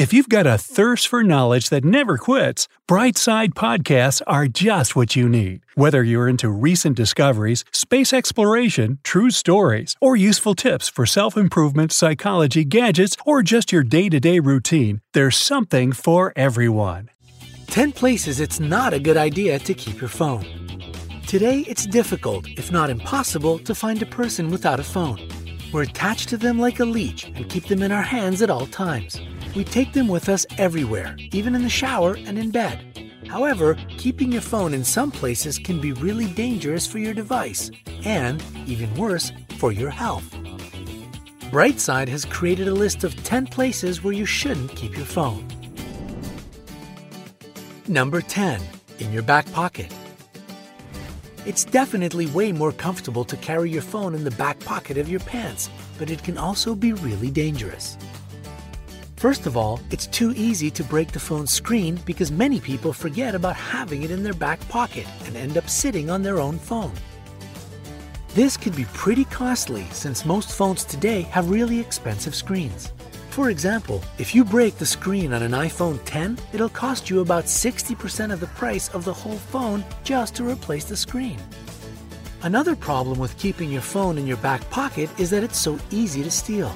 If you've got a thirst for knowledge that never quits, Brightside podcasts are just what you need. Whether you're into recent discoveries, space exploration, true stories, or useful tips for self improvement, psychology, gadgets, or just your day to day routine, there's something for everyone. 10 places it's not a good idea to keep your phone. Today, it's difficult, if not impossible, to find a person without a phone. We're attached to them like a leech and keep them in our hands at all times. We take them with us everywhere, even in the shower and in bed. However, keeping your phone in some places can be really dangerous for your device, and, even worse, for your health. Brightside has created a list of 10 places where you shouldn't keep your phone. Number 10. In your back pocket. It's definitely way more comfortable to carry your phone in the back pocket of your pants, but it can also be really dangerous. First of all, it's too easy to break the phone's screen because many people forget about having it in their back pocket and end up sitting on their own phone. This can be pretty costly since most phones today have really expensive screens. For example, if you break the screen on an iPhone 10, it'll cost you about 60% of the price of the whole phone just to replace the screen. Another problem with keeping your phone in your back pocket is that it's so easy to steal.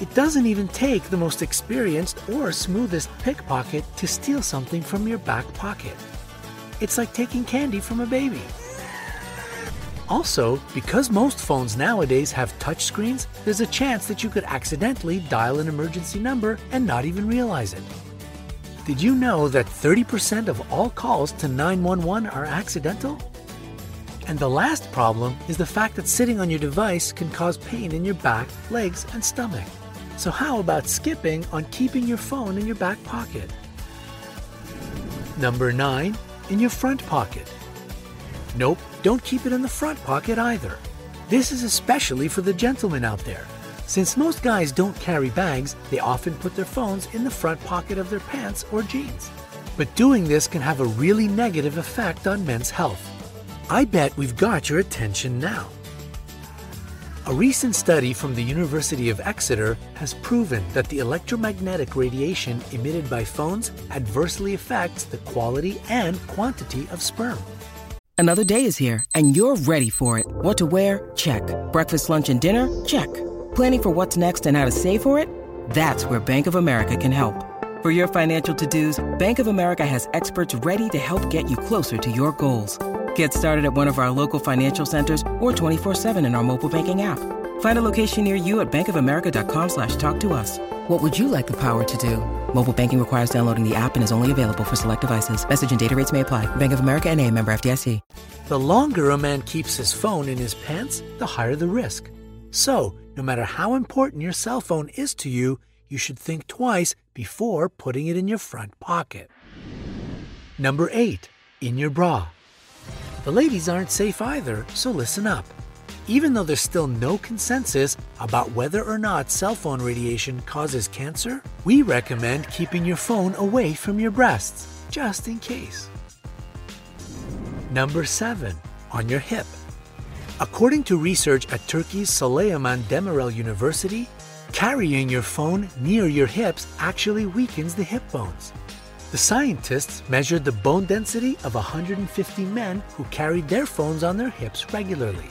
It doesn't even take the most experienced or smoothest pickpocket to steal something from your back pocket. It's like taking candy from a baby. Also, because most phones nowadays have touchscreens, there's a chance that you could accidentally dial an emergency number and not even realize it. Did you know that 30% of all calls to 911 are accidental? And the last problem is the fact that sitting on your device can cause pain in your back, legs, and stomach. So, how about skipping on keeping your phone in your back pocket? Number 9. In your front pocket. Nope, don't keep it in the front pocket either. This is especially for the gentlemen out there. Since most guys don't carry bags, they often put their phones in the front pocket of their pants or jeans. But doing this can have a really negative effect on men's health. I bet we've got your attention now. A recent study from the University of Exeter has proven that the electromagnetic radiation emitted by phones adversely affects the quality and quantity of sperm. Another day is here, and you're ready for it. What to wear? Check. Breakfast, lunch, and dinner? Check. Planning for what's next and how to save for it? That's where Bank of America can help. For your financial to dos, Bank of America has experts ready to help get you closer to your goals. Get started at one of our local financial centers or 24-7 in our mobile banking app. Find a location near you at bankofamerica.com slash talk to us. What would you like the power to do? Mobile banking requires downloading the app and is only available for select devices. Message and data rates may apply. Bank of America and a member FDIC. The longer a man keeps his phone in his pants, the higher the risk. So, no matter how important your cell phone is to you, you should think twice before putting it in your front pocket. Number 8. In your bra. The ladies aren't safe either, so listen up. Even though there's still no consensus about whether or not cell phone radiation causes cancer, we recommend keeping your phone away from your breasts, just in case. Number 7. On your hip. According to research at Turkey's Süleyman Demirel University, carrying your phone near your hips actually weakens the hip bones. The scientists measured the bone density of 150 men who carried their phones on their hips regularly.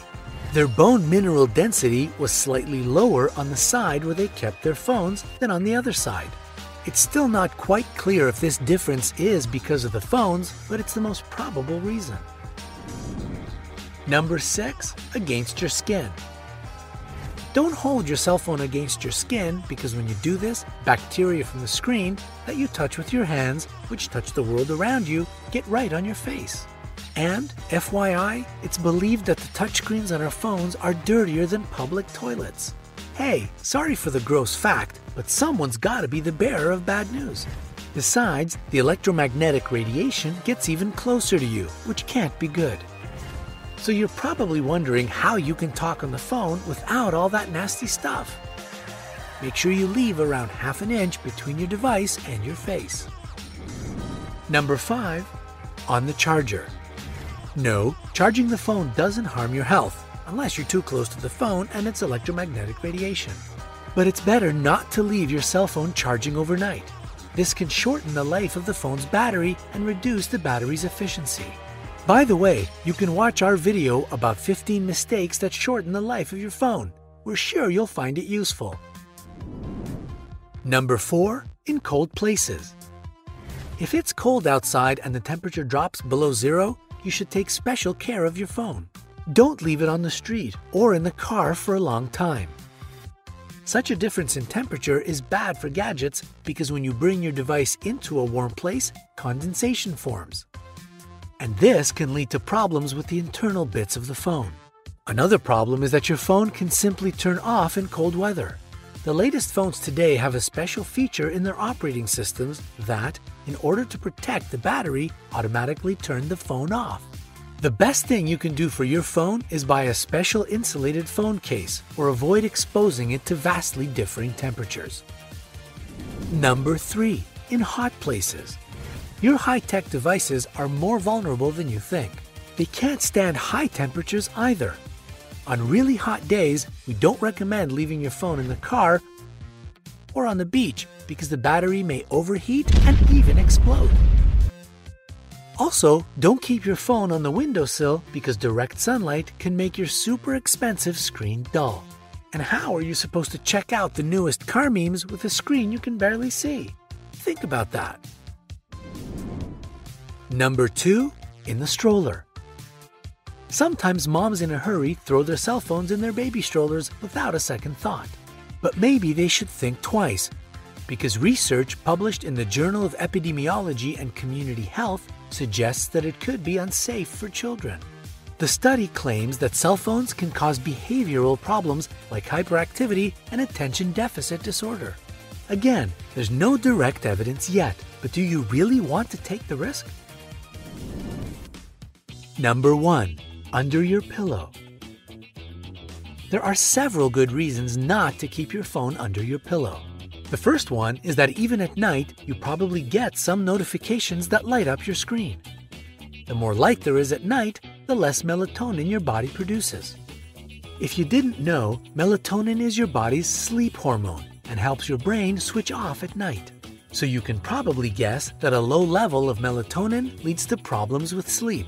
Their bone mineral density was slightly lower on the side where they kept their phones than on the other side. It's still not quite clear if this difference is because of the phones, but it's the most probable reason. Number 6. Against your skin. Don't hold your cell phone against your skin because when you do this, bacteria from the screen that you touch with your hands, which touch the world around you, get right on your face. And, FYI, it's believed that the touchscreens on our phones are dirtier than public toilets. Hey, sorry for the gross fact, but someone's gotta be the bearer of bad news. Besides, the electromagnetic radiation gets even closer to you, which can't be good. So you're probably wondering how you can talk on the phone without all that nasty stuff. Make sure you leave around half an inch between your device and your face. Number 5. On the charger. No, charging the phone doesn't harm your health, unless you're too close to the phone and its electromagnetic radiation. But it's better not to leave your cell phone charging overnight. This can shorten the life of the phone's battery and reduce the battery's efficiency. By the way, you can watch our video about 15 mistakes that shorten the life of your phone. We're sure you'll find it useful. Number 4. In cold places. If it's cold outside and the temperature drops below zero, you should take special care of your phone. Don't leave it on the street or in the car for a long time. Such a difference in temperature is bad for gadgets because when you bring your device into a warm place, condensation forms. And this can lead to problems with the internal bits of the phone. Another problem is that your phone can simply turn off in cold weather. The latest phones today have a special feature in their operating systems that, in order to protect the battery, automatically turn the phone off. The best thing you can do for your phone is buy a special insulated phone case or avoid exposing it to vastly differing temperatures. Number 3. In hot places. Your high tech devices are more vulnerable than you think. They can't stand high temperatures either. On really hot days, we don't recommend leaving your phone in the car or on the beach because the battery may overheat and even explode. Also, don't keep your phone on the windowsill because direct sunlight can make your super expensive screen dull. And how are you supposed to check out the newest car memes with a screen you can barely see? Think about that. Number 2. In the stroller. Sometimes moms in a hurry throw their cell phones in their baby strollers without a second thought. But maybe they should think twice because research published in the Journal of Epidemiology and Community Health suggests that it could be unsafe for children. The study claims that cell phones can cause behavioral problems like hyperactivity and attention deficit disorder. Again, there's no direct evidence yet, but do you really want to take the risk? Number 1. Under your pillow. There are several good reasons not to keep your phone under your pillow. The first one is that even at night, you probably get some notifications that light up your screen. The more light there is at night, the less melatonin your body produces. If you didn't know, melatonin is your body's sleep hormone and helps your brain switch off at night. So you can probably guess that a low level of melatonin leads to problems with sleep,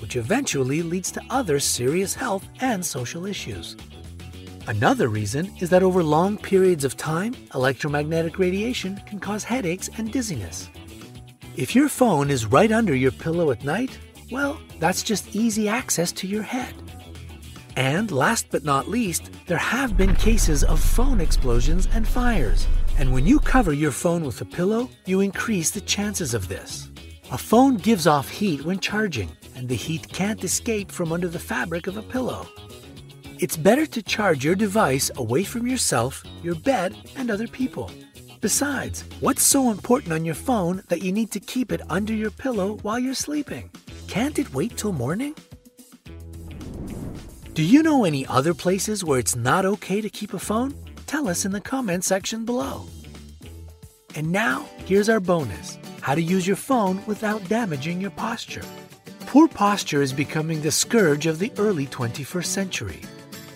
which eventually leads to other serious health and social issues. Another reason is that over long periods of time, electromagnetic radiation can cause headaches and dizziness. If your phone is right under your pillow at night, well, that's just easy access to your head. And last but not least, there have been cases of phone explosions and fires. And when you cover your phone with a pillow, you increase the chances of this. A phone gives off heat when charging, and the heat can't escape from under the fabric of a pillow. It's better to charge your device away from yourself, your bed, and other people. Besides, what's so important on your phone that you need to keep it under your pillow while you're sleeping? Can't it wait till morning? Do you know any other places where it's not okay to keep a phone? Tell us in the comment section below. And now, here's our bonus how to use your phone without damaging your posture. Poor posture is becoming the scourge of the early 21st century.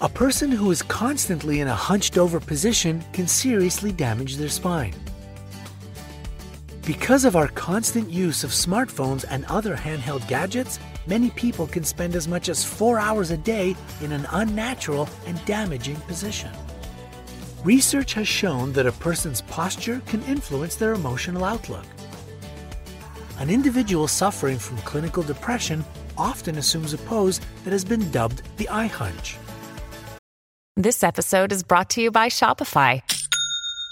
A person who is constantly in a hunched over position can seriously damage their spine. Because of our constant use of smartphones and other handheld gadgets, many people can spend as much as four hours a day in an unnatural and damaging position. Research has shown that a person's posture can influence their emotional outlook. An individual suffering from clinical depression often assumes a pose that has been dubbed the iHunch. This episode is brought to you by Shopify.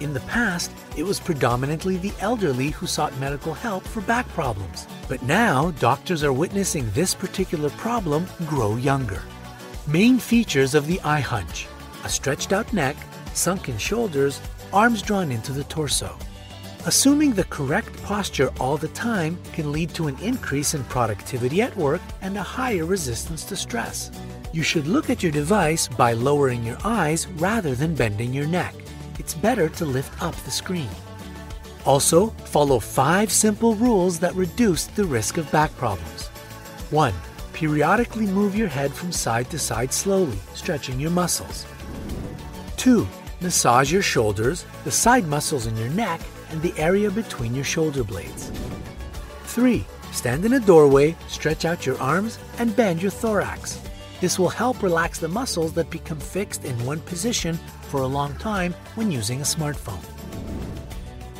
In the past, it was predominantly the elderly who sought medical help for back problems. But now, doctors are witnessing this particular problem grow younger. Main features of the iHunch a stretched out neck, sunken shoulders, arms drawn into the torso. Assuming the correct posture all the time can lead to an increase in productivity at work and a higher resistance to stress. You should look at your device by lowering your eyes rather than bending your neck. It's better to lift up the screen. Also, follow five simple rules that reduce the risk of back problems. 1. Periodically move your head from side to side slowly, stretching your muscles. 2. Massage your shoulders, the side muscles in your neck, and the area between your shoulder blades. 3. Stand in a doorway, stretch out your arms, and bend your thorax. This will help relax the muscles that become fixed in one position for a long time when using a smartphone.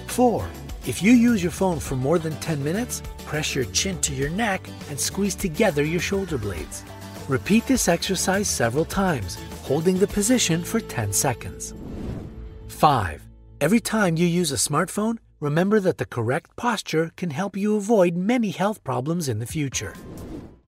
4. If you use your phone for more than 10 minutes, press your chin to your neck and squeeze together your shoulder blades. Repeat this exercise several times, holding the position for 10 seconds. 5. Every time you use a smartphone, remember that the correct posture can help you avoid many health problems in the future.